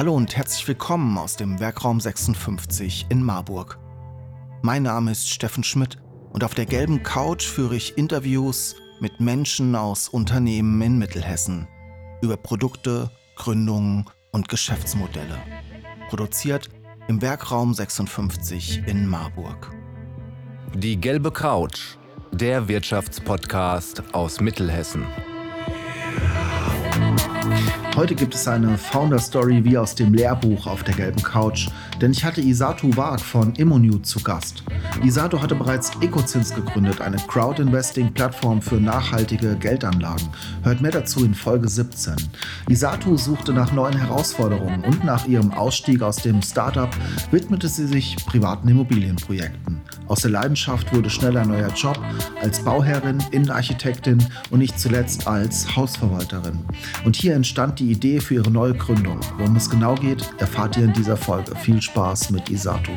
Hallo und herzlich willkommen aus dem Werkraum 56 in Marburg. Mein Name ist Steffen Schmidt und auf der gelben Couch führe ich Interviews mit Menschen aus Unternehmen in Mittelhessen über Produkte, Gründungen und Geschäftsmodelle. Produziert im Werkraum 56 in Marburg. Die gelbe Couch, der Wirtschaftspodcast aus Mittelhessen. Heute gibt es eine Founder-Story wie aus dem Lehrbuch auf der gelben Couch, denn ich hatte Isatu Wag von Immonew zu Gast. Isato hatte bereits Ecozins gegründet, eine Crowd-Investing-Plattform für nachhaltige Geldanlagen. Hört mehr dazu in Folge 17. Isato suchte nach neuen Herausforderungen und nach ihrem Ausstieg aus dem Startup widmete sie sich privaten Immobilienprojekten. Aus der Leidenschaft wurde schnell ein neuer Job als Bauherrin, Innenarchitektin und nicht zuletzt als Hausverwalterin. Und hier entstand die Idee für ihre neue Gründung. Worum es genau geht, erfahrt ihr in dieser Folge. Viel Spaß mit Isato.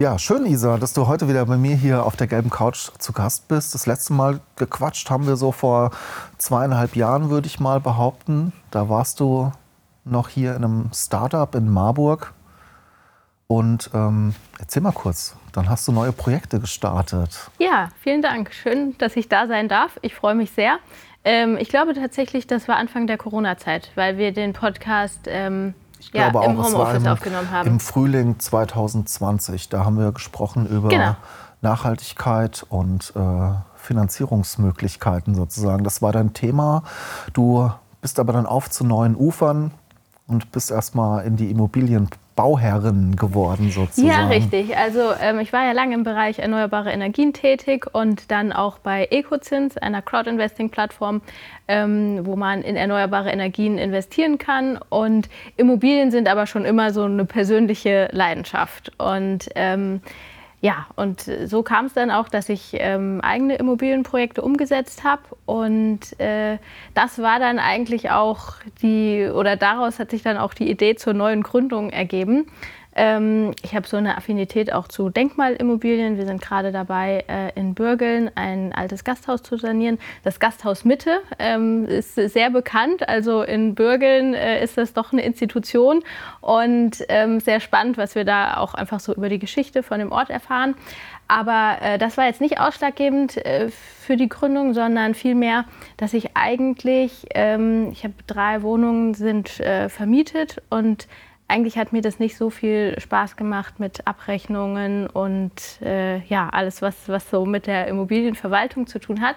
Ja, schön, Isa, dass du heute wieder bei mir hier auf der gelben Couch zu Gast bist. Das letzte Mal gequatscht haben wir so vor zweieinhalb Jahren, würde ich mal behaupten. Da warst du noch hier in einem Startup in Marburg. Und ähm, erzähl mal kurz, dann hast du neue Projekte gestartet. Ja, vielen Dank. Schön, dass ich da sein darf. Ich freue mich sehr. Ähm, ich glaube tatsächlich, das war Anfang der Corona-Zeit, weil wir den Podcast ähm, ja, auch, im Homeoffice im, aufgenommen haben. Im Frühling 2020, da haben wir gesprochen über genau. Nachhaltigkeit und äh, Finanzierungsmöglichkeiten sozusagen. Das war dein Thema. Du bist aber dann auf zu neuen Ufern und bist erstmal in die Immobilien Bauherrin geworden sozusagen. Ja, richtig. Also ähm, ich war ja lange im Bereich erneuerbare Energien tätig und dann auch bei Ecozins, einer Crowd-Investing-Plattform, ähm, wo man in erneuerbare Energien investieren kann. Und Immobilien sind aber schon immer so eine persönliche Leidenschaft. Und ähm, ja, und so kam es dann auch, dass ich ähm, eigene Immobilienprojekte umgesetzt habe. Und äh, das war dann eigentlich auch die, oder daraus hat sich dann auch die Idee zur neuen Gründung ergeben. Ähm, ich habe so eine Affinität auch zu Denkmalimmobilien. Wir sind gerade dabei, äh, in Bürgeln ein altes Gasthaus zu sanieren. Das Gasthaus Mitte ähm, ist sehr bekannt. Also in Bürgeln äh, ist das doch eine Institution und ähm, sehr spannend, was wir da auch einfach so über die Geschichte von dem Ort erfahren. Aber äh, das war jetzt nicht ausschlaggebend äh, für die Gründung, sondern vielmehr, dass ich eigentlich, ähm, ich habe drei Wohnungen sind äh, vermietet und eigentlich hat mir das nicht so viel Spaß gemacht mit Abrechnungen und äh, ja, alles, was, was so mit der Immobilienverwaltung zu tun hat.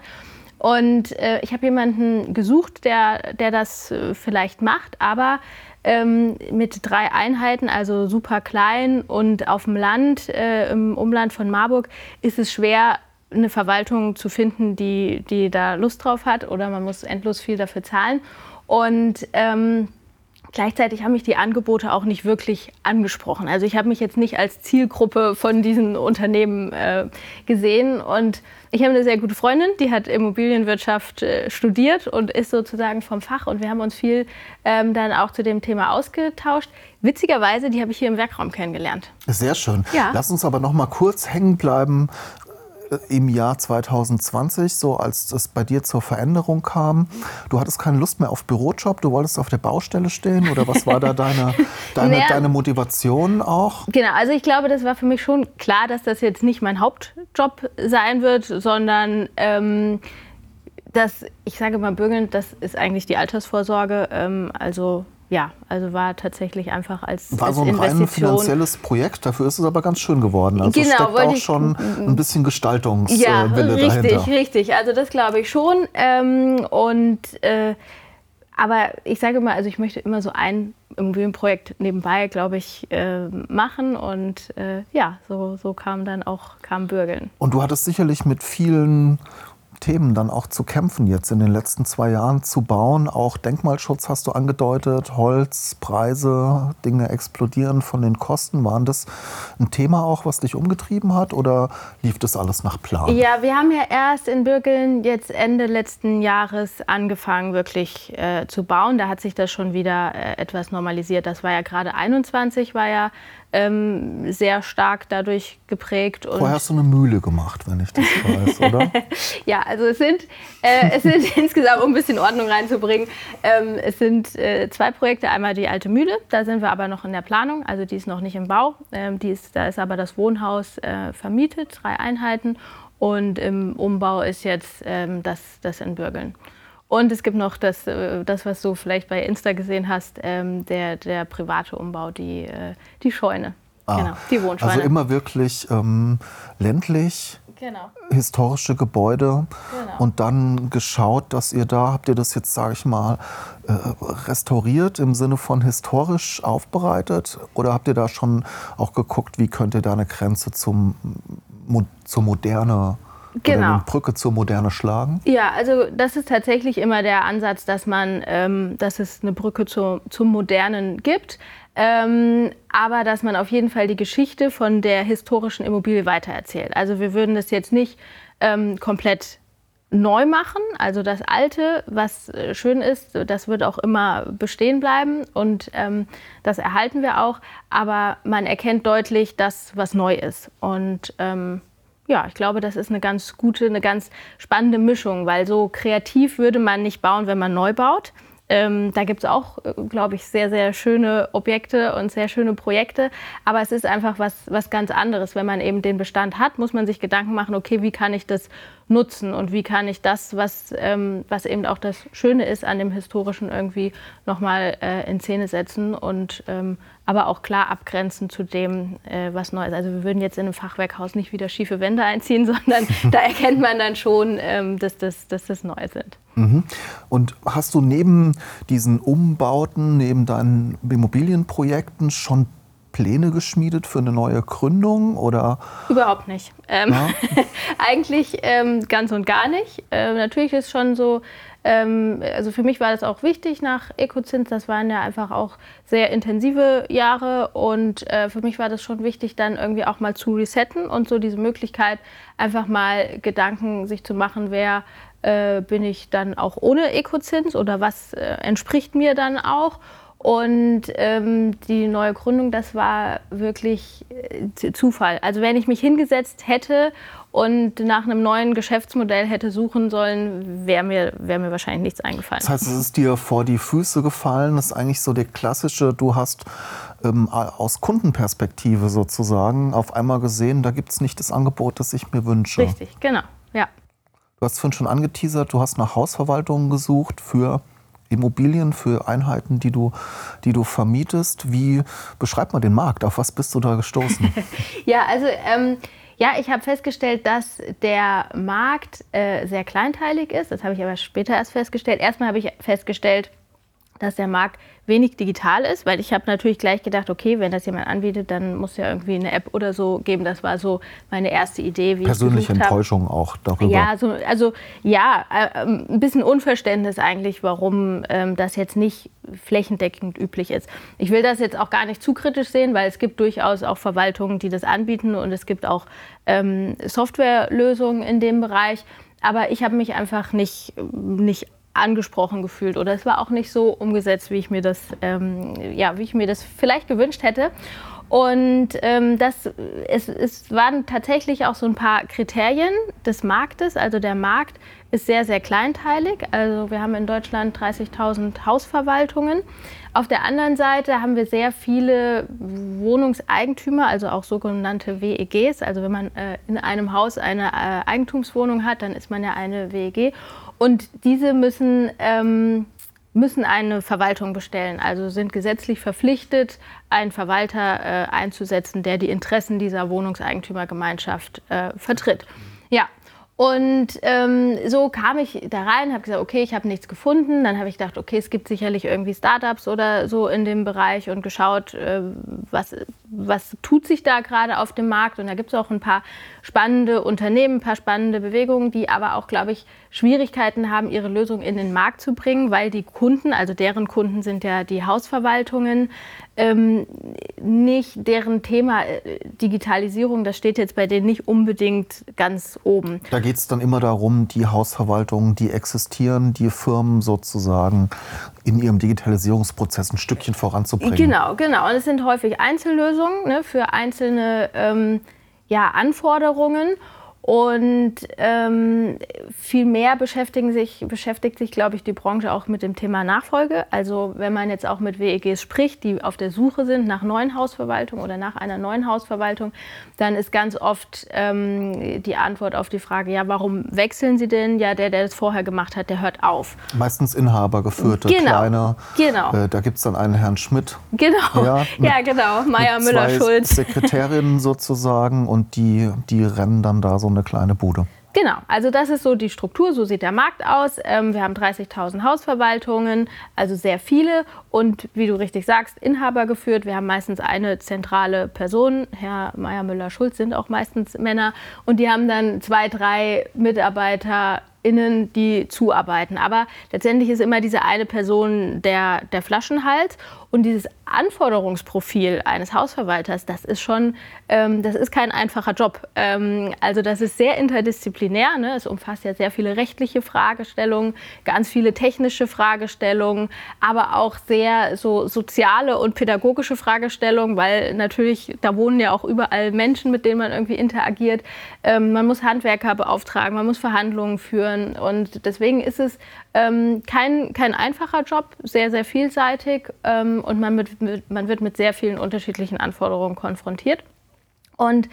Und äh, ich habe jemanden gesucht, der, der das äh, vielleicht macht, aber ähm, mit drei Einheiten, also super klein und auf dem Land, äh, im Umland von Marburg, ist es schwer, eine Verwaltung zu finden, die, die da Lust drauf hat oder man muss endlos viel dafür zahlen. Und ähm, Gleichzeitig haben mich die Angebote auch nicht wirklich angesprochen. Also ich habe mich jetzt nicht als Zielgruppe von diesen Unternehmen äh, gesehen. Und ich habe eine sehr gute Freundin, die hat Immobilienwirtschaft äh, studiert und ist sozusagen vom Fach. Und wir haben uns viel ähm, dann auch zu dem Thema ausgetauscht. Witzigerweise, die habe ich hier im Werkraum kennengelernt. Sehr schön. Ja. Lass uns aber noch mal kurz hängen bleiben im Jahr 2020, so als es bei dir zur Veränderung kam. Du hattest keine Lust mehr auf Bürojob, du wolltest auf der Baustelle stehen oder was war da deine, deine, naja, deine Motivation auch? Genau, also ich glaube, das war für mich schon klar, dass das jetzt nicht mein Hauptjob sein wird, sondern ähm, dass, ich sage mal bürgeln, das ist eigentlich die Altersvorsorge. Ähm, also ja, also war tatsächlich einfach als War als so ein rein finanzielles Projekt, dafür ist es aber ganz schön geworden. Also genau, steckt auch schon ein bisschen Gestaltungswille ja, richtig, dahinter. richtig. Also das glaube ich schon. Ähm, und äh, aber ich sage mal, also ich möchte immer so ein Immobilienprojekt nebenbei, glaube ich, äh, machen. Und äh, ja, so, so kam dann auch kam Bürgeln. Und du hattest sicherlich mit vielen Themen dann auch zu kämpfen, jetzt in den letzten zwei Jahren zu bauen. Auch Denkmalschutz hast du angedeutet, Holz, Preise, Dinge explodieren von den Kosten. Waren das ein Thema auch, was dich umgetrieben hat oder lief das alles nach Plan? Ja, wir haben ja erst in Bürgeln jetzt Ende letzten Jahres angefangen, wirklich äh, zu bauen. Da hat sich das schon wieder äh, etwas normalisiert. Das war ja gerade 21, war ja ähm, sehr stark dadurch geprägt. Und Vorher hast du eine Mühle gemacht, wenn ich das weiß, oder? ja, also es sind, äh, es sind insgesamt, um ein bisschen Ordnung reinzubringen, ähm, es sind äh, zwei Projekte. Einmal die alte Mühle, da sind wir aber noch in der Planung, also die ist noch nicht im Bau. Ähm, die ist, da ist aber das Wohnhaus äh, vermietet, drei Einheiten. Und im Umbau ist jetzt ähm, das, das in Bürgeln. Und es gibt noch das, äh, das, was du vielleicht bei Insta gesehen hast, ähm, der, der private Umbau, die, äh, die Scheune. Ah, genau, die Wohnscheune. Also immer wirklich ähm, ländlich, genau. historische Gebäude genau. und dann geschaut, dass ihr da, habt ihr das jetzt, sage ich mal, äh, restauriert im Sinne von historisch aufbereitet? Oder habt ihr da schon auch geguckt, wie könnt ihr da eine Grenze zum zur Moderne genau. eine Brücke zur Moderne schlagen? Ja, also das ist tatsächlich immer der Ansatz, dass man, ähm, dass es eine Brücke zu, zum Modernen gibt. Ähm, aber dass man auf jeden Fall die Geschichte von der historischen Immobilie weitererzählt. Also wir würden das jetzt nicht ähm, komplett neu machen. Also das Alte, was äh, schön ist, das wird auch immer bestehen bleiben und ähm, das erhalten wir auch. Aber man erkennt deutlich das, was neu ist. Und ähm, ja, ich glaube, das ist eine ganz gute, eine ganz spannende Mischung, weil so kreativ würde man nicht bauen, wenn man neu baut. Ähm, da gibt es auch, äh, glaube ich, sehr, sehr schöne Objekte und sehr schöne Projekte. Aber es ist einfach was, was ganz anderes. Wenn man eben den Bestand hat, muss man sich Gedanken machen, okay, wie kann ich das nutzen und wie kann ich das, was, ähm, was eben auch das Schöne ist an dem Historischen, irgendwie nochmal äh, in Szene setzen und ähm, aber auch klar abgrenzen zu dem, äh, was neu ist. Also wir würden jetzt in einem Fachwerkhaus nicht wieder schiefe Wände einziehen, sondern da erkennt man dann schon, ähm, dass, das, dass das neu sind. Mhm. Und hast du neben diesen Umbauten, neben deinen Immobilienprojekten schon Pläne geschmiedet für eine neue Gründung oder? Überhaupt nicht. Ähm, eigentlich ähm, ganz und gar nicht. Ähm, natürlich ist schon so, ähm, also für mich war das auch wichtig nach Ecozins. Das waren ja einfach auch sehr intensive Jahre und äh, für mich war das schon wichtig, dann irgendwie auch mal zu resetten und so diese Möglichkeit, einfach mal Gedanken sich zu machen, wer äh, bin ich dann auch ohne Ecozins oder was äh, entspricht mir dann auch. Und ähm, die neue Gründung, das war wirklich äh, Zufall. Also wenn ich mich hingesetzt hätte und nach einem neuen Geschäftsmodell hätte suchen sollen, wäre mir, wär mir wahrscheinlich nichts eingefallen. Das heißt, es ist dir vor die Füße gefallen. Das ist eigentlich so der klassische, du hast ähm, aus Kundenperspektive sozusagen auf einmal gesehen, da gibt es nicht das Angebot, das ich mir wünsche. Richtig, genau, ja. Du hast vorhin schon angeteasert, du hast nach Hausverwaltungen gesucht für Immobilien, für Einheiten, die du, die du vermietest. Wie beschreibt man den Markt? Auf was bist du da gestoßen? ja, also ähm, ja, ich habe festgestellt, dass der Markt äh, sehr kleinteilig ist. Das habe ich aber später erst festgestellt. Erstmal habe ich festgestellt, dass der Markt wenig digital ist, weil ich habe natürlich gleich gedacht, okay, wenn das jemand anbietet, dann muss ja irgendwie eine App oder so geben. Das war so meine erste Idee, wie Persönliche Enttäuschung hab. auch darüber. Ja, so, also ja, äh, ein bisschen Unverständnis eigentlich, warum ähm, das jetzt nicht flächendeckend üblich ist. Ich will das jetzt auch gar nicht zu kritisch sehen, weil es gibt durchaus auch Verwaltungen, die das anbieten und es gibt auch ähm, Softwarelösungen in dem Bereich. Aber ich habe mich einfach nicht, nicht angesprochen gefühlt oder es war auch nicht so umgesetzt, wie ich mir das, ähm, ja, wie ich mir das vielleicht gewünscht hätte. Und ähm, das, es, es waren tatsächlich auch so ein paar Kriterien des Marktes. Also der Markt ist sehr, sehr kleinteilig. Also wir haben in Deutschland 30.000 Hausverwaltungen. Auf der anderen Seite haben wir sehr viele Wohnungseigentümer, also auch sogenannte WEGs. Also wenn man äh, in einem Haus eine äh, Eigentumswohnung hat, dann ist man ja eine WEG. Und diese müssen, ähm, müssen eine Verwaltung bestellen, also sind gesetzlich verpflichtet, einen Verwalter äh, einzusetzen, der die Interessen dieser Wohnungseigentümergemeinschaft äh, vertritt. Ja, und ähm, so kam ich da rein, habe gesagt, okay, ich habe nichts gefunden. Dann habe ich gedacht, okay, es gibt sicherlich irgendwie Startups oder so in dem Bereich und geschaut, äh, was, was tut sich da gerade auf dem Markt. Und da gibt es auch ein paar spannende Unternehmen, ein paar spannende Bewegungen, die aber auch, glaube ich, Schwierigkeiten haben, ihre Lösung in den Markt zu bringen, weil die Kunden, also deren Kunden sind ja die Hausverwaltungen, ähm, nicht deren Thema äh, Digitalisierung, das steht jetzt bei denen nicht unbedingt ganz oben. Da geht es dann immer darum, die Hausverwaltungen, die existieren, die Firmen sozusagen in ihrem Digitalisierungsprozess ein Stückchen voranzubringen. Genau, genau. Und es sind häufig Einzellösungen ne, für einzelne ähm, ja, Anforderungen. Und ähm, viel mehr beschäftigen sich, beschäftigt sich, glaube ich, die Branche auch mit dem Thema Nachfolge. Also wenn man jetzt auch mit WEGs spricht, die auf der Suche sind nach neuen Hausverwaltung oder nach einer neuen Hausverwaltung, dann ist ganz oft ähm, die Antwort auf die Frage, ja, warum wechseln Sie denn? Ja, der, der das vorher gemacht hat, der hört auf. Meistens inhabergeführte, Genau, kleine. genau. Äh, da gibt es dann einen Herrn Schmidt. Genau, Ja, ja, mit- genau. Meier, mit Müller, zwei Schulz. Sekretärinnen sozusagen und die, die rennen dann da so eine kleine Bude. Genau, also das ist so die Struktur, so sieht der Markt aus. Ähm, wir haben 30.000 Hausverwaltungen, also sehr viele und wie du richtig sagst, Inhaber geführt. Wir haben meistens eine zentrale Person, Herr Meier, Müller, Schulz sind auch meistens Männer und die haben dann zwei, drei MitarbeiterInnen, die zuarbeiten. Aber letztendlich ist immer diese eine Person der, der Flaschenhals und dieses Anforderungsprofil eines Hausverwalters, das ist schon, ähm, das ist kein einfacher Job. Ähm, also das ist sehr interdisziplinär. Ne? Es umfasst ja sehr viele rechtliche Fragestellungen, ganz viele technische Fragestellungen, aber auch sehr so soziale und pädagogische Fragestellungen, weil natürlich da wohnen ja auch überall Menschen, mit denen man irgendwie interagiert. Ähm, man muss Handwerker beauftragen, man muss Verhandlungen führen und deswegen ist es ähm, kein, kein einfacher Job, sehr, sehr vielseitig ähm, und man, mit, mit, man wird mit sehr vielen unterschiedlichen Anforderungen konfrontiert. Und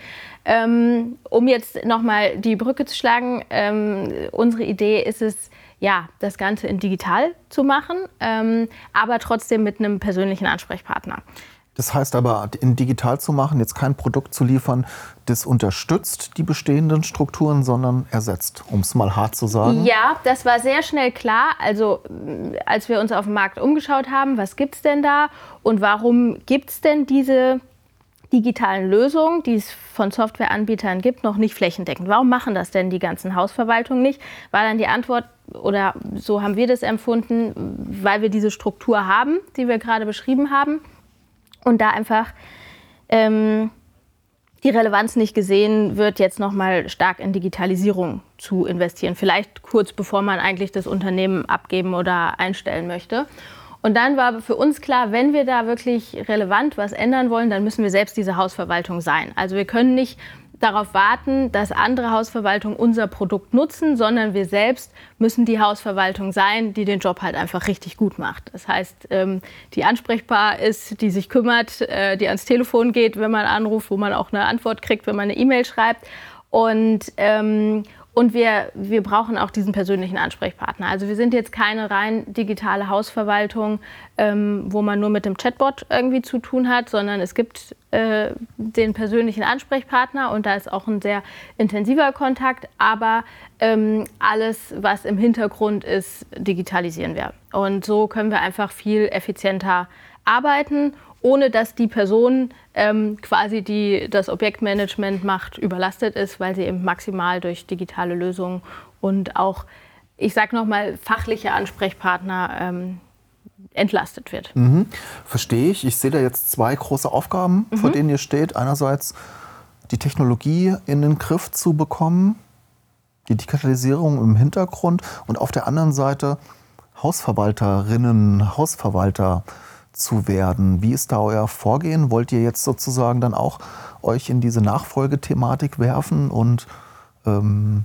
ähm, um jetzt nochmal die Brücke zu schlagen, ähm, unsere Idee ist es, ja, das Ganze in digital zu machen, ähm, aber trotzdem mit einem persönlichen Ansprechpartner. Das heißt aber, in digital zu machen, jetzt kein Produkt zu liefern, das unterstützt die bestehenden Strukturen, sondern ersetzt, um es mal hart zu sagen. Ja, das war sehr schnell klar. Also als wir uns auf dem Markt umgeschaut haben, was gibt es denn da und warum gibt es denn diese digitalen Lösungen, die es von Softwareanbietern gibt, noch nicht flächendeckend. Warum machen das denn die ganzen Hausverwaltungen nicht? War dann die Antwort, oder so haben wir das empfunden, weil wir diese Struktur haben, die wir gerade beschrieben haben und da einfach ähm, die Relevanz nicht gesehen wird, jetzt nochmal stark in Digitalisierung zu investieren. Vielleicht kurz bevor man eigentlich das Unternehmen abgeben oder einstellen möchte. Und dann war für uns klar, wenn wir da wirklich relevant was ändern wollen, dann müssen wir selbst diese Hausverwaltung sein. Also wir können nicht darauf warten, dass andere Hausverwaltungen unser Produkt nutzen, sondern wir selbst müssen die Hausverwaltung sein, die den Job halt einfach richtig gut macht. Das heißt, ähm, die ansprechbar ist, die sich kümmert, äh, die ans Telefon geht, wenn man anruft, wo man auch eine Antwort kriegt, wenn man eine E-Mail schreibt. Und, ähm, und wir, wir brauchen auch diesen persönlichen Ansprechpartner. Also wir sind jetzt keine rein digitale Hausverwaltung, ähm, wo man nur mit dem Chatbot irgendwie zu tun hat, sondern es gibt äh, den persönlichen Ansprechpartner und da ist auch ein sehr intensiver Kontakt, aber ähm, alles, was im Hintergrund ist, digitalisieren wir. Und so können wir einfach viel effizienter arbeiten ohne dass die Person ähm, quasi, die das Objektmanagement macht, überlastet ist, weil sie eben maximal durch digitale Lösungen und auch, ich sage nochmal, fachliche Ansprechpartner ähm, entlastet wird. Mhm. Verstehe ich. Ich sehe da jetzt zwei große Aufgaben, vor denen ihr steht. Einerseits die Technologie in den Griff zu bekommen, die Digitalisierung im Hintergrund und auf der anderen Seite Hausverwalterinnen, Hausverwalter zu werden. Wie ist da euer Vorgehen? Wollt ihr jetzt sozusagen dann auch euch in diese Nachfolgethematik werfen und ähm,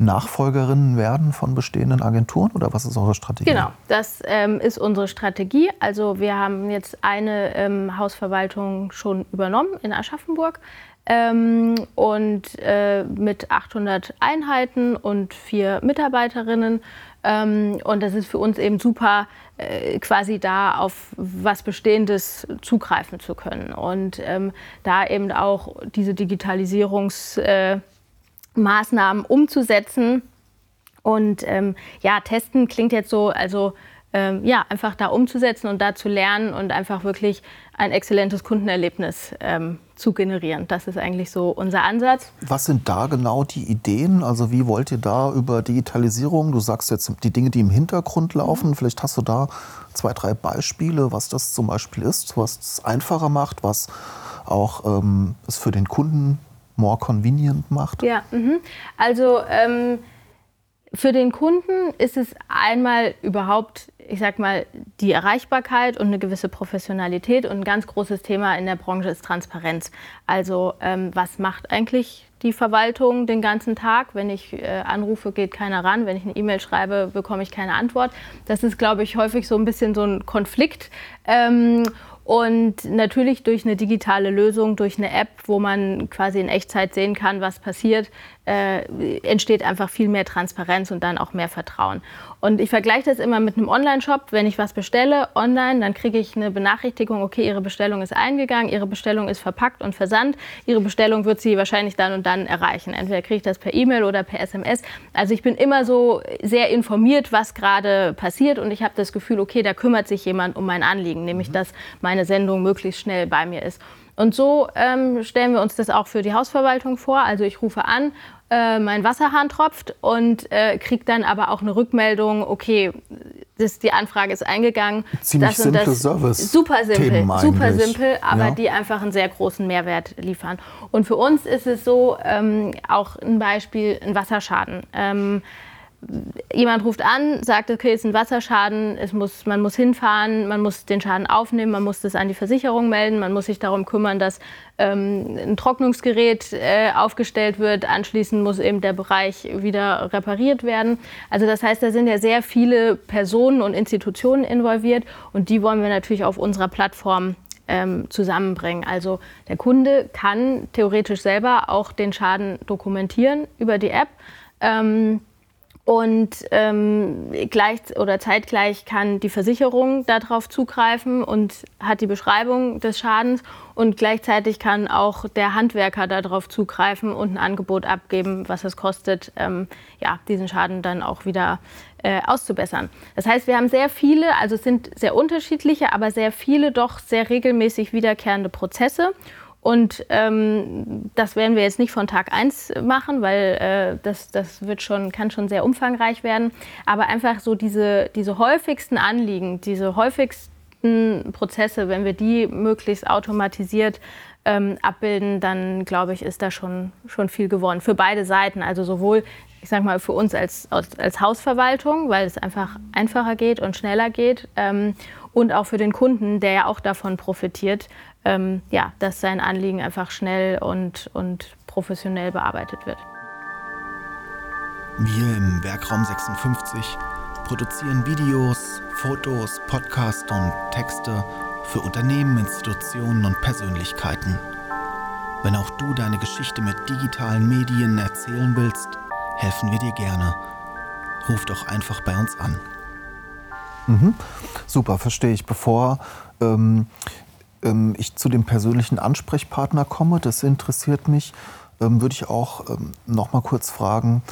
Nachfolgerinnen werden von bestehenden Agenturen oder was ist eure Strategie? Genau, das ähm, ist unsere Strategie. Also wir haben jetzt eine ähm, Hausverwaltung schon übernommen in Aschaffenburg ähm, und äh, mit 800 Einheiten und vier Mitarbeiterinnen. Ähm, und das ist für uns eben super, äh, quasi da auf was Bestehendes zugreifen zu können. Und ähm, da eben auch diese Digitalisierungs... Äh, umzusetzen. Und ähm, ja, testen klingt jetzt so, also ähm, ja, einfach da umzusetzen und da zu lernen und einfach wirklich ein exzellentes Kundenerlebnis ähm, zu generieren. Das ist eigentlich so unser Ansatz. Was sind da genau die Ideen? Also wie wollt ihr da über Digitalisierung, du sagst jetzt die Dinge, die im Hintergrund laufen, vielleicht hast du da zwei, drei Beispiele, was das zum Beispiel ist, was es einfacher macht, was auch ähm, es für den Kunden more convenient macht? Ja, mhm. also ähm, Für den Kunden ist es einmal überhaupt, ich sag mal, die Erreichbarkeit und eine gewisse Professionalität. Und ein ganz großes Thema in der Branche ist Transparenz. Also ähm, was macht eigentlich die Verwaltung den ganzen Tag? Wenn ich äh, anrufe, geht keiner ran. Wenn ich eine E-Mail schreibe, bekomme ich keine Antwort. Das ist, glaube ich, häufig so ein bisschen so ein Konflikt. Ähm, und natürlich durch eine digitale Lösung, durch eine App, wo man quasi in Echtzeit sehen kann, was passiert, äh, entsteht einfach viel mehr Transparenz und dann auch mehr Vertrauen. Und ich vergleiche das immer mit einem Online-Shop. Wenn ich was bestelle online, dann kriege ich eine Benachrichtigung, okay, Ihre Bestellung ist eingegangen, Ihre Bestellung ist verpackt und versandt. Ihre Bestellung wird Sie wahrscheinlich dann und dann erreichen. Entweder kriege ich das per E-Mail oder per SMS. Also ich bin immer so sehr informiert, was gerade passiert und ich habe das Gefühl, okay, da kümmert sich jemand um mein Anliegen, nämlich dass meine Sendung möglichst schnell bei mir ist. Und so ähm, stellen wir uns das auch für die Hausverwaltung vor. Also ich rufe an äh, mein Wasserhahn tropft und äh, kriege dann aber auch eine Rückmeldung, okay, das, die Anfrage ist eingegangen. Ziemlich das simple das, Service. Super simpel, super simpel, aber ja. die einfach einen sehr großen Mehrwert liefern. Und für uns ist es so, ähm, auch ein Beispiel, ein Wasserschaden. Ähm, jemand ruft an, sagt, okay, es ist ein Wasserschaden, es muss, man muss hinfahren, man muss den Schaden aufnehmen, man muss das an die Versicherung melden, man muss sich darum kümmern, dass ähm, ein Trocknungsgerät äh, aufgestellt wird. Anschließend muss eben der Bereich wieder repariert werden. Also das heißt, da sind ja sehr viele Personen und Institutionen involviert und die wollen wir natürlich auf unserer Plattform ähm, zusammenbringen. Also der Kunde kann theoretisch selber auch den Schaden dokumentieren über die App. Ähm, und ähm, gleich oder zeitgleich kann die Versicherung darauf zugreifen und hat die Beschreibung des Schadens. Und gleichzeitig kann auch der Handwerker darauf zugreifen und ein Angebot abgeben, was es kostet, ähm, ja, diesen Schaden dann auch wieder äh, auszubessern. Das heißt, wir haben sehr viele, also es sind sehr unterschiedliche, aber sehr viele doch sehr regelmäßig wiederkehrende Prozesse. Und ähm, das werden wir jetzt nicht von Tag 1 machen, weil äh, das, das wird schon, kann schon sehr umfangreich werden. Aber einfach so diese, diese häufigsten Anliegen, diese häufigsten Prozesse, wenn wir die möglichst automatisiert ähm, abbilden, dann glaube ich, ist da schon, schon viel gewonnen. Für beide Seiten. Also sowohl, ich sage mal, für uns als, als Hausverwaltung, weil es einfach einfacher geht und schneller geht. Ähm, und auch für den Kunden, der ja auch davon profitiert, ähm, ja, dass sein Anliegen einfach schnell und, und professionell bearbeitet wird. Wir im Werkraum 56 produzieren Videos, Fotos, Podcasts und Texte für Unternehmen, Institutionen und Persönlichkeiten. Wenn auch du deine Geschichte mit digitalen Medien erzählen willst, helfen wir dir gerne. Ruf doch einfach bei uns an. Mhm. Super, verstehe ich. Bevor ähm, ähm, ich zu dem persönlichen Ansprechpartner komme, das interessiert mich, ähm, würde ich auch ähm, noch mal kurz fragen,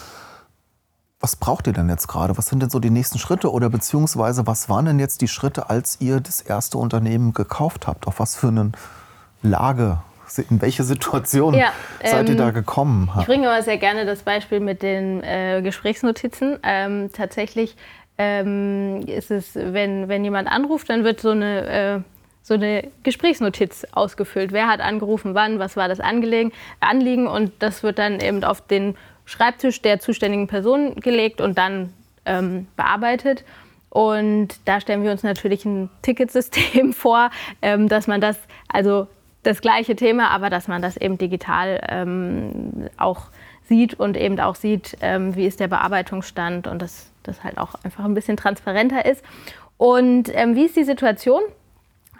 was braucht ihr denn jetzt gerade? Was sind denn so die nächsten Schritte oder beziehungsweise was waren denn jetzt die Schritte, als ihr das erste Unternehmen gekauft habt? Auf was für eine Lage, in welche Situation ja, seid ihr da ähm, gekommen? Ich bringe immer sehr gerne das Beispiel mit den äh, Gesprächsnotizen. Ähm, tatsächlich ähm, ist es, wenn, wenn jemand anruft, dann wird so eine äh, so eine Gesprächsnotiz ausgefüllt. Wer hat angerufen, wann, was war das Anliegen und das wird dann eben auf den Schreibtisch der zuständigen Person gelegt und dann ähm, bearbeitet. Und da stellen wir uns natürlich ein Ticketsystem vor, ähm, dass man das, also das gleiche Thema, aber dass man das eben digital ähm, auch sieht und eben auch sieht, ähm, wie ist der Bearbeitungsstand und dass das halt auch einfach ein bisschen transparenter ist. Und ähm, wie ist die Situation?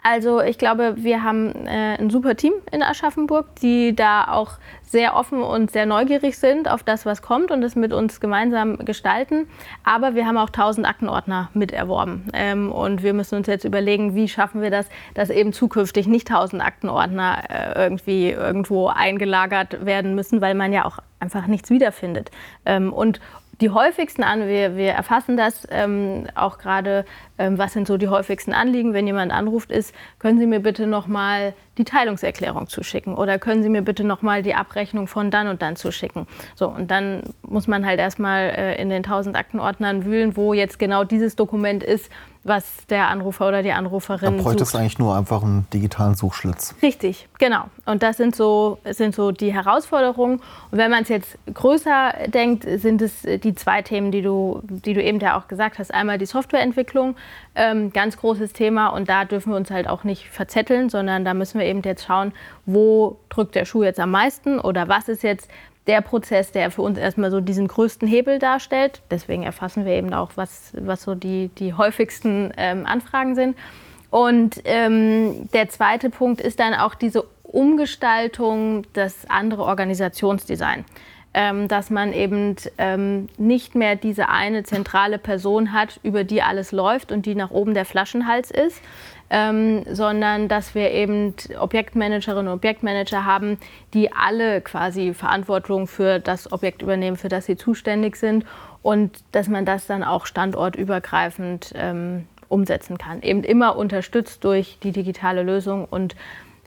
Also ich glaube, wir haben äh, ein super Team in Aschaffenburg, die da auch sehr offen und sehr neugierig sind auf das, was kommt und es mit uns gemeinsam gestalten. Aber wir haben auch 1000 Aktenordner miterworben. Ähm, und wir müssen uns jetzt überlegen, wie schaffen wir das, dass eben zukünftig nicht 1000 Aktenordner äh, irgendwie irgendwo eingelagert werden müssen, weil man ja auch einfach nichts wiederfindet. Ähm, und die häufigsten an, wir, wir erfassen das ähm, auch gerade, ähm, was sind so die häufigsten Anliegen, wenn jemand anruft, ist, können Sie mir bitte nochmal die Teilungserklärung zuschicken oder können Sie mir bitte nochmal die Abrechnung von dann und dann zuschicken. So, und dann muss man halt erstmal äh, in den 1000 Aktenordnern wühlen, wo jetzt genau dieses Dokument ist, was der Anrufer oder die Anruferin Da bräuchte sucht. es eigentlich nur einfach einen digitalen Suchschlitz. Richtig, genau. Und das sind so, sind so die Herausforderungen. Und wenn man es jetzt größer denkt, sind es die zwei Themen, die du, die du eben ja auch gesagt hast. Einmal die Softwareentwicklung, ähm, ganz großes Thema. Und da dürfen wir uns halt auch nicht verzetteln, sondern da müssen wir eben jetzt schauen, wo drückt der Schuh jetzt am meisten oder was ist jetzt der Prozess, der für uns erstmal so diesen größten Hebel darstellt. Deswegen erfassen wir eben auch, was, was so die, die häufigsten ähm, Anfragen sind. Und ähm, der zweite Punkt ist dann auch diese Umgestaltung, das andere Organisationsdesign. Ähm, dass man eben ähm, nicht mehr diese eine zentrale Person hat, über die alles läuft und die nach oben der Flaschenhals ist, ähm, sondern dass wir eben Objektmanagerinnen und Objektmanager haben, die alle quasi Verantwortung für das Objekt übernehmen, für das sie zuständig sind und dass man das dann auch standortübergreifend ähm, umsetzen kann. Eben immer unterstützt durch die digitale Lösung und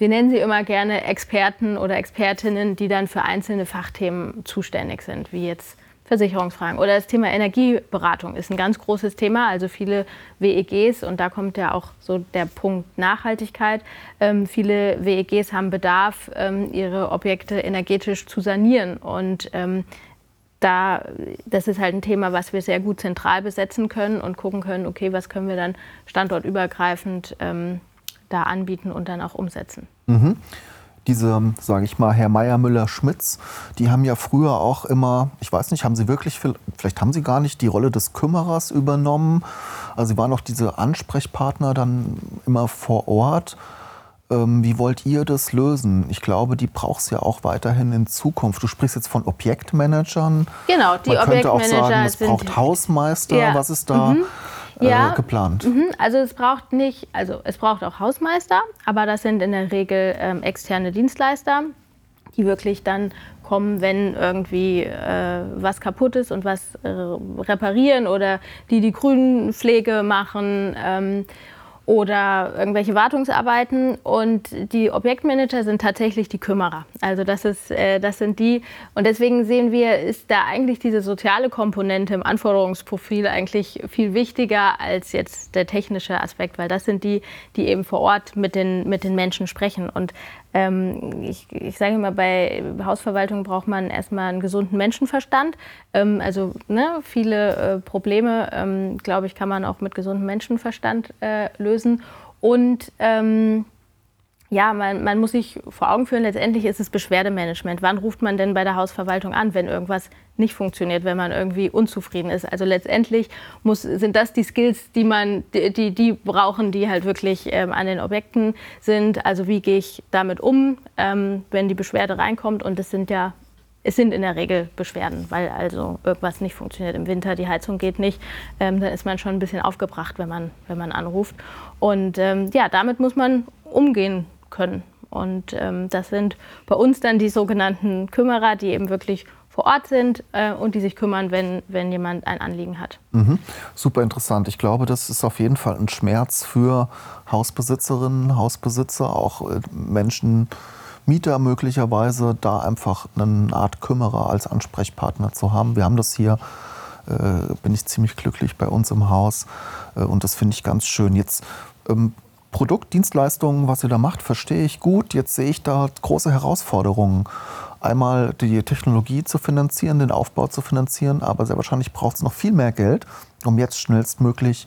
wir nennen sie immer gerne Experten oder Expertinnen, die dann für einzelne Fachthemen zuständig sind, wie jetzt Versicherungsfragen. Oder das Thema Energieberatung ist ein ganz großes Thema. Also viele WEGs, und da kommt ja auch so der Punkt Nachhaltigkeit. Ähm, viele WEGs haben Bedarf, ähm, ihre Objekte energetisch zu sanieren. Und ähm, da, das ist halt ein Thema, was wir sehr gut zentral besetzen können und gucken können, okay, was können wir dann standortübergreifend ähm, da anbieten und dann auch umsetzen. Mhm. Diese, sage ich mal, Herr Meier Müller-Schmitz, die haben ja früher auch immer, ich weiß nicht, haben sie wirklich, vielleicht haben sie gar nicht die Rolle des Kümmerers übernommen. Also sie waren auch diese Ansprechpartner dann immer vor Ort. Ähm, wie wollt ihr das lösen? Ich glaube, die braucht es ja auch weiterhin in Zukunft. Du sprichst jetzt von Objektmanagern. Genau, die Man könnte auch Objektmanager sagen, es braucht Hausmeister. Ja. Was ist da Mhm. Äh, Ja. geplant? Mhm, Also es braucht nicht, also es braucht auch Hausmeister, aber das sind in der Regel ähm, externe Dienstleister, die wirklich dann kommen, wenn irgendwie äh, was kaputt ist und was äh, reparieren oder die die Grünpflege machen. Ähm, oder irgendwelche Wartungsarbeiten. Und die Objektmanager sind tatsächlich die Kümmerer. Also das, ist, äh, das sind die. Und deswegen sehen wir, ist da eigentlich diese soziale Komponente im Anforderungsprofil eigentlich viel wichtiger als jetzt der technische Aspekt, weil das sind die, die eben vor Ort mit den, mit den Menschen sprechen. Und ähm, ich, ich sage immer, bei Hausverwaltung braucht man erstmal einen gesunden Menschenverstand. Ähm, also ne, viele äh, Probleme, ähm, glaube ich, kann man auch mit gesundem Menschenverstand äh, lösen. Und ähm, ja, man, man muss sich vor Augen führen, letztendlich ist es Beschwerdemanagement. Wann ruft man denn bei der Hausverwaltung an, wenn irgendwas nicht funktioniert, wenn man irgendwie unzufrieden ist? Also letztendlich muss, sind das die Skills, die man, die, die, die brauchen, die halt wirklich ähm, an den Objekten sind. Also wie gehe ich damit um, ähm, wenn die Beschwerde reinkommt? Und es sind ja es sind in der Regel Beschwerden, weil also irgendwas nicht funktioniert im Winter, die Heizung geht nicht, ähm, dann ist man schon ein bisschen aufgebracht, wenn man, wenn man anruft. Und ähm, ja, damit muss man umgehen können. Und ähm, das sind bei uns dann die sogenannten Kümmerer, die eben wirklich vor Ort sind äh, und die sich kümmern, wenn, wenn jemand ein Anliegen hat. Mhm. Super interessant. Ich glaube, das ist auf jeden Fall ein Schmerz für Hausbesitzerinnen, Hausbesitzer, auch äh, Menschen, Mieter möglicherweise, da einfach eine Art Kümmerer als Ansprechpartner zu haben. Wir haben das hier, äh, bin ich ziemlich glücklich bei uns im Haus äh, und das finde ich ganz schön. Jetzt ähm, Produkt, Dienstleistungen, was ihr da macht, verstehe ich gut. Jetzt sehe ich da große Herausforderungen. Einmal die Technologie zu finanzieren, den Aufbau zu finanzieren, aber sehr wahrscheinlich braucht es noch viel mehr Geld, um jetzt schnellstmöglich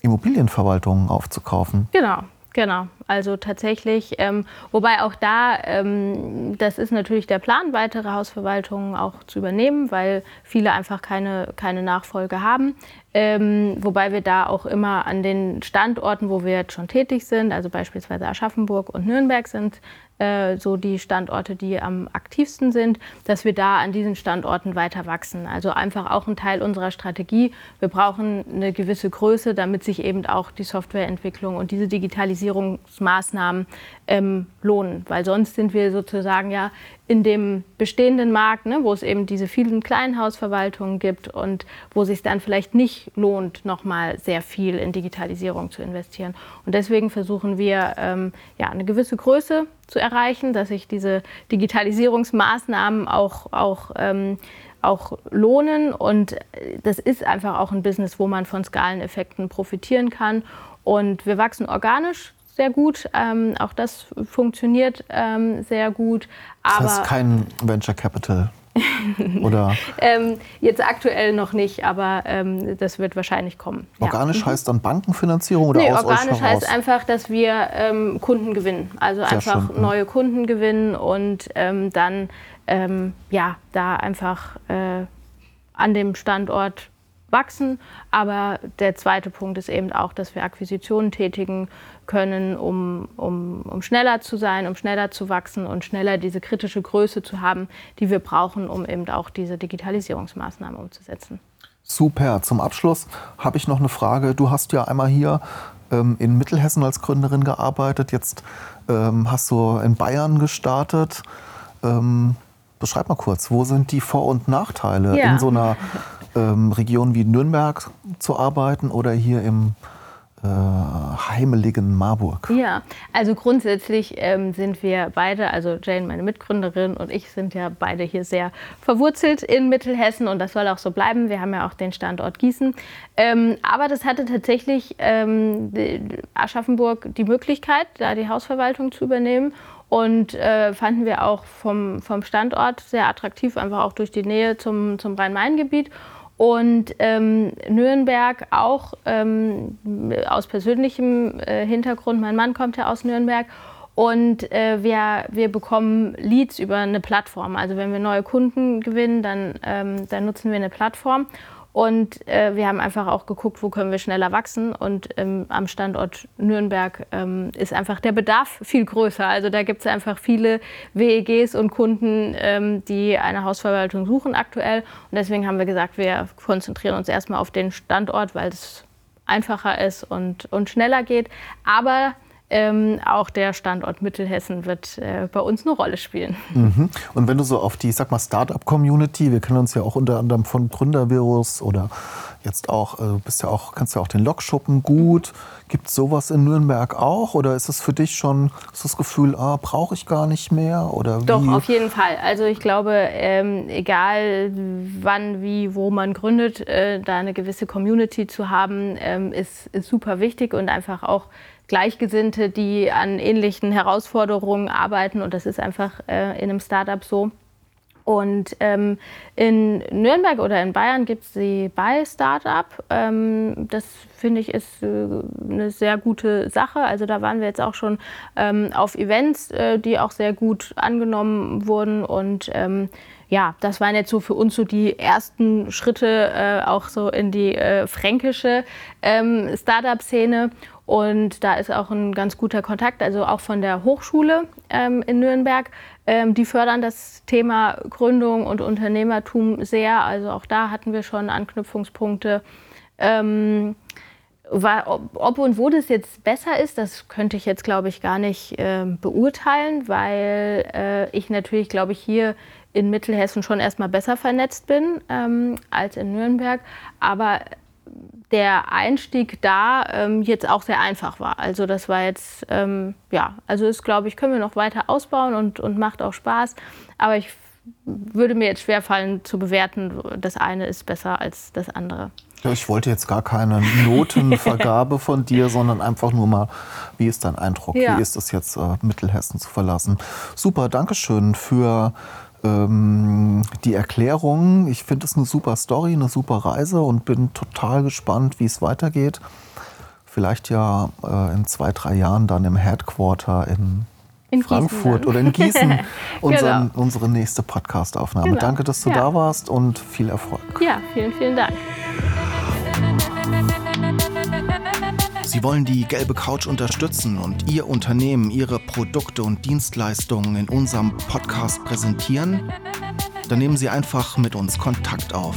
Immobilienverwaltungen aufzukaufen. Genau, genau. Also tatsächlich, ähm, wobei auch da, ähm, das ist natürlich der Plan, weitere Hausverwaltungen auch zu übernehmen, weil viele einfach keine, keine Nachfolge haben. Ähm, wobei wir da auch immer an den Standorten, wo wir jetzt schon tätig sind, also beispielsweise Aschaffenburg und Nürnberg sind äh, so die Standorte, die am aktivsten sind, dass wir da an diesen Standorten weiter wachsen. Also einfach auch ein Teil unserer Strategie. Wir brauchen eine gewisse Größe, damit sich eben auch die Softwareentwicklung und diese Digitalisierungsmaßnahmen ähm, lohnen. Weil sonst sind wir sozusagen ja in dem bestehenden Markt, ne, wo es eben diese vielen Kleinhausverwaltungen gibt und wo sich dann vielleicht nicht lohnt, nochmal sehr viel in Digitalisierung zu investieren. Und deswegen versuchen wir, ähm, ja, eine gewisse Größe zu erreichen, dass sich diese Digitalisierungsmaßnahmen auch, auch ähm, auch lohnen. Und das ist einfach auch ein Business, wo man von Skaleneffekten profitieren kann. Und wir wachsen organisch sehr gut. Ähm, auch das funktioniert ähm, sehr gut. Aber das heißt kein Venture Capital. Oder? ähm, jetzt aktuell noch nicht, aber ähm, das wird wahrscheinlich kommen. Organisch ja. Mhm. heißt dann Bankenfinanzierung oder nee, aus Organisch heißt einfach, dass wir ähm, Kunden gewinnen. Also Sehr einfach schön. Mhm. neue Kunden gewinnen und ähm, dann ja, da einfach äh, an dem Standort wachsen. Aber der zweite Punkt ist eben auch, dass wir Akquisitionen tätigen können, um, um, um schneller zu sein, um schneller zu wachsen und schneller diese kritische Größe zu haben, die wir brauchen, um eben auch diese Digitalisierungsmaßnahmen umzusetzen. Super. Zum Abschluss habe ich noch eine Frage. Du hast ja einmal hier ähm, in Mittelhessen als Gründerin gearbeitet. Jetzt ähm, hast du in Bayern gestartet. Ähm, beschreib mal kurz, wo sind die Vor- und Nachteile ja. in so einer ähm, Region wie Nürnberg zu arbeiten oder hier im äh, heimeligen Marburg? Ja, also grundsätzlich ähm, sind wir beide, also Jane, meine Mitgründerin und ich sind ja beide hier sehr verwurzelt in Mittelhessen und das soll auch so bleiben. Wir haben ja auch den Standort Gießen. Ähm, aber das hatte tatsächlich ähm, Aschaffenburg die Möglichkeit, da die Hausverwaltung zu übernehmen und äh, fanden wir auch vom, vom Standort sehr attraktiv, einfach auch durch die Nähe zum, zum Rhein-Main-Gebiet. Und ähm, Nürnberg auch ähm, aus persönlichem äh, Hintergrund, mein Mann kommt ja aus Nürnberg und äh, wir, wir bekommen Leads über eine Plattform. Also wenn wir neue Kunden gewinnen, dann, ähm, dann nutzen wir eine Plattform. Und äh, wir haben einfach auch geguckt, wo können wir schneller wachsen. Und ähm, am Standort Nürnberg ähm, ist einfach der Bedarf viel größer. Also da gibt es einfach viele WEGs und Kunden, ähm, die eine Hausverwaltung suchen aktuell. Und deswegen haben wir gesagt, wir konzentrieren uns erstmal auf den Standort, weil es einfacher ist und, und schneller geht. Aber ähm, auch der Standort Mittelhessen wird äh, bei uns eine Rolle spielen. Mhm. Und wenn du so auf die, sag mal, Startup-Community, wir kennen uns ja auch unter anderem von Gründervirus oder jetzt auch, äh, bist ja auch, kannst ja auch den Lokschuppen gut. Gibt es sowas in Nürnberg auch? Oder ist es für dich schon ist das Gefühl, ah, brauche ich gar nicht mehr? Oder wie? Doch, auf jeden Fall. Also ich glaube, ähm, egal wann, wie, wo man gründet, äh, da eine gewisse Community zu haben, ähm, ist, ist super wichtig und einfach auch Gleichgesinnte, die an ähnlichen Herausforderungen arbeiten. Und das ist einfach äh, in einem Startup so. Und ähm, in Nürnberg oder in Bayern gibt es die Buy Startup. Ähm, das finde ich ist äh, eine sehr gute Sache. Also da waren wir jetzt auch schon ähm, auf Events, äh, die auch sehr gut angenommen wurden. Und ähm, ja, das waren jetzt so für uns so die ersten Schritte äh, auch so in die äh, fränkische ähm, Startup-Szene. Und da ist auch ein ganz guter Kontakt, also auch von der Hochschule ähm, in Nürnberg. Ähm, die fördern das Thema Gründung und Unternehmertum sehr. Also auch da hatten wir schon Anknüpfungspunkte. Ähm, ob und wo das jetzt besser ist, das könnte ich jetzt, glaube ich, gar nicht äh, beurteilen, weil äh, ich natürlich, glaube ich, hier in Mittelhessen schon erstmal besser vernetzt bin ähm, als in Nürnberg. Aber der Einstieg da ähm, jetzt auch sehr einfach war. Also das war jetzt, ähm, ja, also ist, glaube ich, können wir noch weiter ausbauen und, und macht auch Spaß. Aber ich würde mir jetzt schwerfallen zu bewerten, das eine ist besser als das andere. Ja, ich wollte jetzt gar keine Notenvergabe von dir, sondern einfach nur mal, wie ist dein Eindruck? Ja. Wie ist es jetzt, äh, Mittelhessen zu verlassen? Super, Dankeschön für ähm, die Erklärung. Ich finde es eine super Story, eine super Reise und bin total gespannt, wie es weitergeht. Vielleicht ja äh, in zwei, drei Jahren dann im Headquarter in, in Frankfurt oder in Gießen unseren, genau. unsere nächste Podcast-Aufnahme. Genau. Danke, dass du ja. da warst und viel Erfolg. Ja, vielen, vielen Dank. Sie wollen die gelbe Couch unterstützen und Ihr Unternehmen, Ihre Produkte und Dienstleistungen in unserem Podcast präsentieren? Dann nehmen Sie einfach mit uns Kontakt auf.